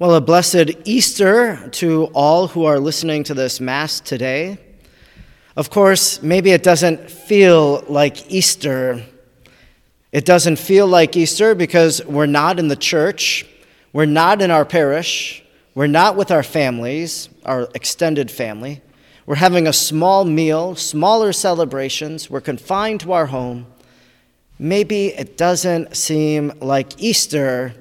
Well, a blessed Easter to all who are listening to this Mass today. Of course, maybe it doesn't feel like Easter. It doesn't feel like Easter because we're not in the church, we're not in our parish, we're not with our families, our extended family. We're having a small meal, smaller celebrations, we're confined to our home. Maybe it doesn't seem like Easter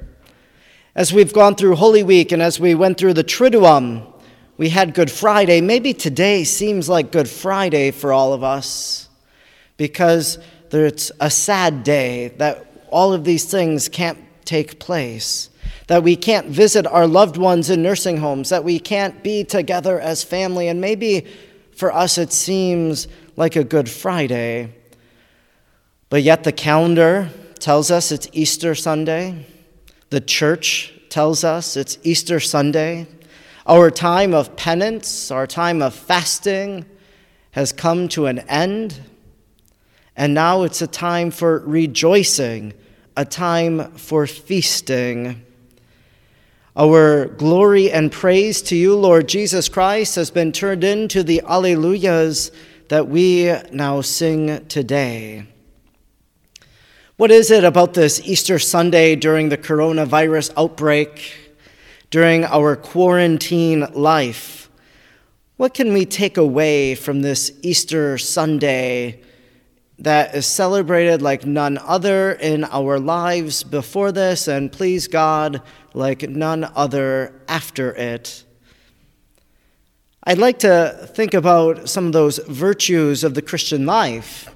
as we've gone through Holy Week and as we went through the Triduum, we had Good Friday. Maybe today seems like Good Friday for all of us because it's a sad day that all of these things can't take place, that we can't visit our loved ones in nursing homes, that we can't be together as family. And maybe for us it seems like a Good Friday. But yet the calendar tells us it's Easter Sunday. The church tells us it's Easter Sunday. Our time of penance, our time of fasting has come to an end. And now it's a time for rejoicing, a time for feasting. Our glory and praise to you, Lord Jesus Christ, has been turned into the Alleluias that we now sing today. What is it about this Easter Sunday during the coronavirus outbreak, during our quarantine life? What can we take away from this Easter Sunday that is celebrated like none other in our lives before this, and please God, like none other after it? I'd like to think about some of those virtues of the Christian life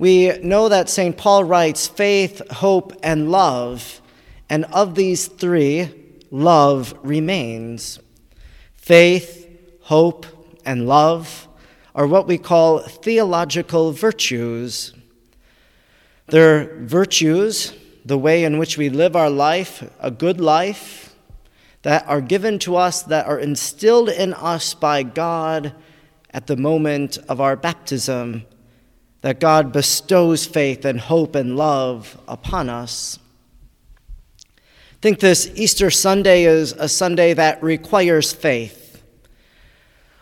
we know that St. Paul writes faith, hope, and love, and of these three, love remains. Faith, hope, and love are what we call theological virtues. They're virtues, the way in which we live our life, a good life, that are given to us, that are instilled in us by God at the moment of our baptism that God bestows faith and hope and love upon us. I think this Easter Sunday is a Sunday that requires faith.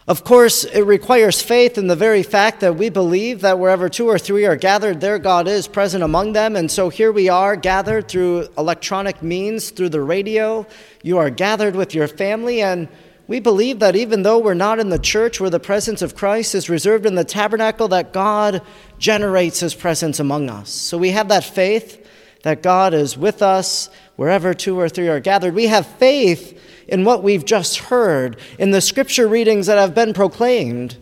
Of course, it requires faith in the very fact that we believe that wherever two or three are gathered, there God is present among them. And so here we are gathered through electronic means, through the radio. You are gathered with your family, and we believe that even though we're not in the church where the presence of Christ is reserved in the tabernacle, that God generates his presence among us. So we have that faith that God is with us wherever two or three are gathered. We have faith in what we've just heard, in the scripture readings that have been proclaimed.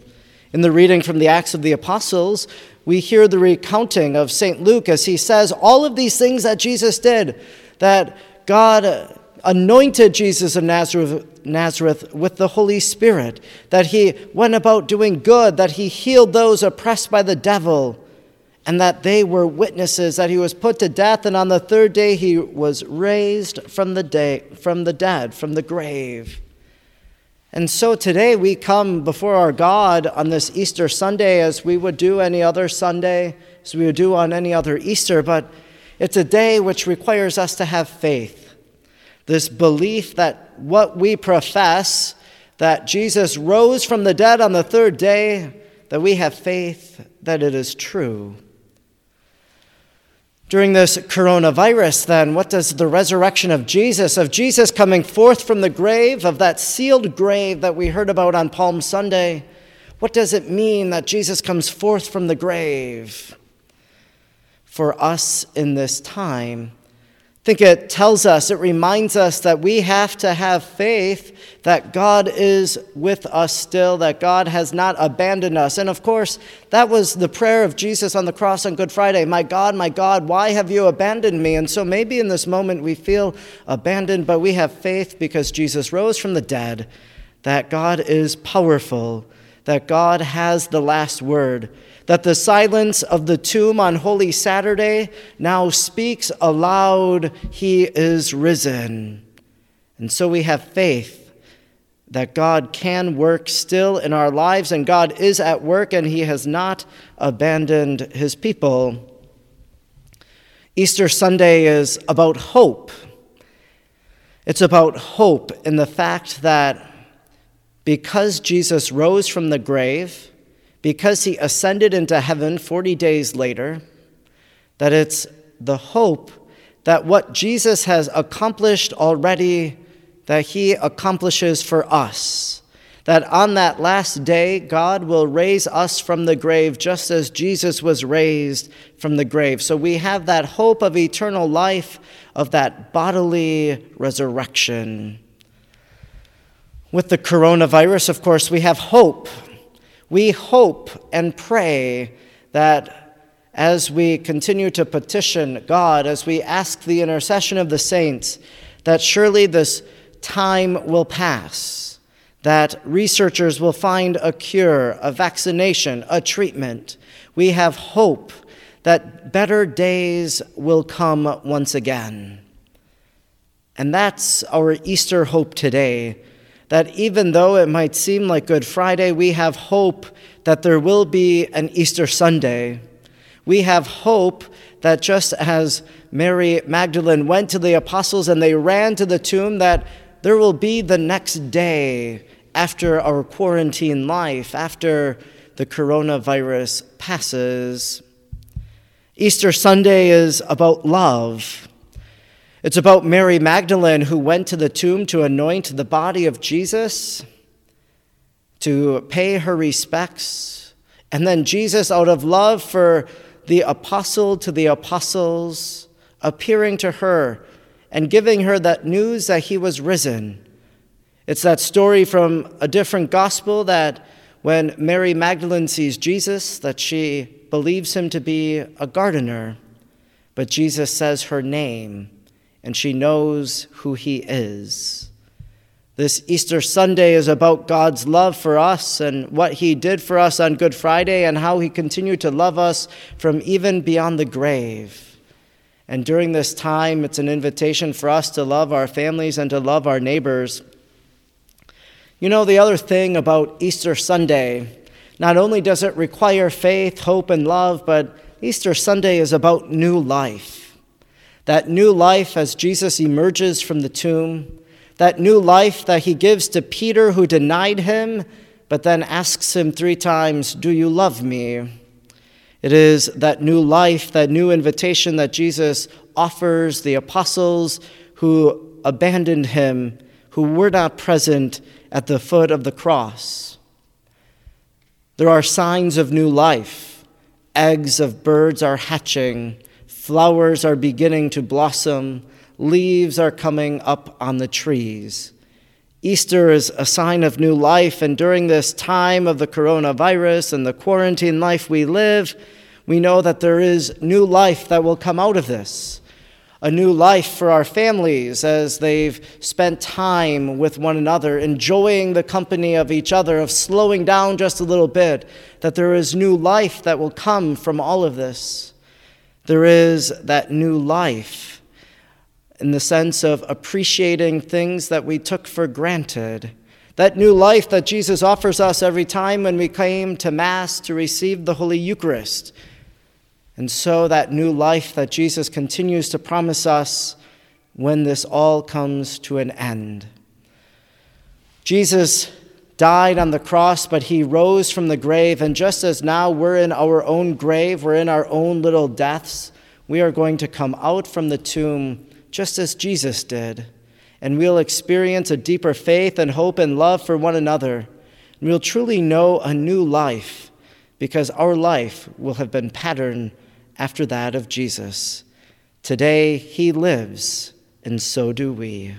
In the reading from the Acts of the Apostles, we hear the recounting of St. Luke as he says all of these things that Jesus did, that God anointed Jesus of Nazareth Nazareth with the Holy Spirit, that he went about doing good, that he healed those oppressed by the devil, and that they were witnesses that he was put to death, and on the third day he was raised from the, day, from the dead, from the grave. And so today we come before our God on this Easter Sunday as we would do any other Sunday, as we would do on any other Easter, but it's a day which requires us to have faith this belief that what we profess, that Jesus rose from the dead on the third day, that we have faith that it is true. During this coronavirus, then, what does the resurrection of Jesus, of Jesus coming forth from the grave, of that sealed grave that we heard about on Palm Sunday, what does it mean that Jesus comes forth from the grave for us in this time? Think it tells us, it reminds us that we have to have faith that God is with us still, that God has not abandoned us. And of course, that was the prayer of Jesus on the cross on Good Friday My God, my God, why have you abandoned me? And so maybe in this moment we feel abandoned, but we have faith because Jesus rose from the dead, that God is powerful, that God has the last word that the silence of the tomb on Holy Saturday now speaks aloud, He is risen. And so we have faith that God can work still in our lives, and God is at work, and He has not abandoned His people. Easter Sunday is about hope. It's about hope in the fact that because Jesus rose from the grave, because he ascended into heaven 40 days later, that it's the hope that what Jesus has accomplished already, that he accomplishes for us. That on that last day, God will raise us from the grave just as Jesus was raised from the grave. So we have that hope of eternal life, of that bodily resurrection. With the coronavirus, of course, we have hope. We hope and pray that as we continue to petition God, as we ask the intercession of the saints, that surely this time will pass, that researchers will find a cure, a vaccination, a treatment. We have hope that better days will come once again. And that's our Easter hope today. That even though it might seem like Good Friday, we have hope that there will be an Easter Sunday we have hope that just as Mary Magdalene went to the apostles and they ran to the tomb, that there will be the next day after our quarantine life, after the coronavirus passes. Easter Sunday is about love. It's about Mary Magdalene who went to the tomb to anoint the body of Jesus, to pay her respects. And then Jesus, out of love for the apostle to the apostles, appearing to her and giving her that news that he was risen. It's that story from a different gospel that when Mary Magdalene sees Jesus, that she believes him to be a gardener, but Jesus says her name and she knows who he is. This Easter Sunday is about God's love for us and what He did for us on Good Friday and how He continued to love us from even beyond the grave. And during this time, it's an invitation for us to love our families and to love our neighbors. You know, the other thing about Easter Sunday, not only does it require faith, hope, and love, but Easter Sunday is about new life. That new life as Jesus emerges from the tomb that new life that he gives to Peter, who denied him, but then asks him three times, Do you love me? It is that new life, that new invitation that Jesus offers the apostles who abandoned him, who were not present at the foot of the cross. There are signs of new life. Eggs of birds are hatching, flowers are beginning to blossom leaves are coming up on the trees. Easter is a sign of new life, and during this time of the coronavirus and the quarantine life we live, we know that there is new life that will come out of this. A new life for our families as they've spent time with one another, enjoying the company of each other, of slowing down just a little bit, that there is new life that will come from all of this. There is that new life in the sense of appreciating things that we took for granted. That new life that Jesus offers us every time when we came to Mass to receive the Holy Eucharist. And so, that new life that Jesus continues to promise us when this all comes to an end. Jesus died on the cross, but he rose from the grave. And just as now we're in our own grave, we're in our own little deaths, we are going to come out from the tomb just as Jesus did, and we'll experience a deeper faith and hope and love for one another. And we'll truly know a new life because our life will have been patterned after that of Jesus. Today, he lives, and so do we.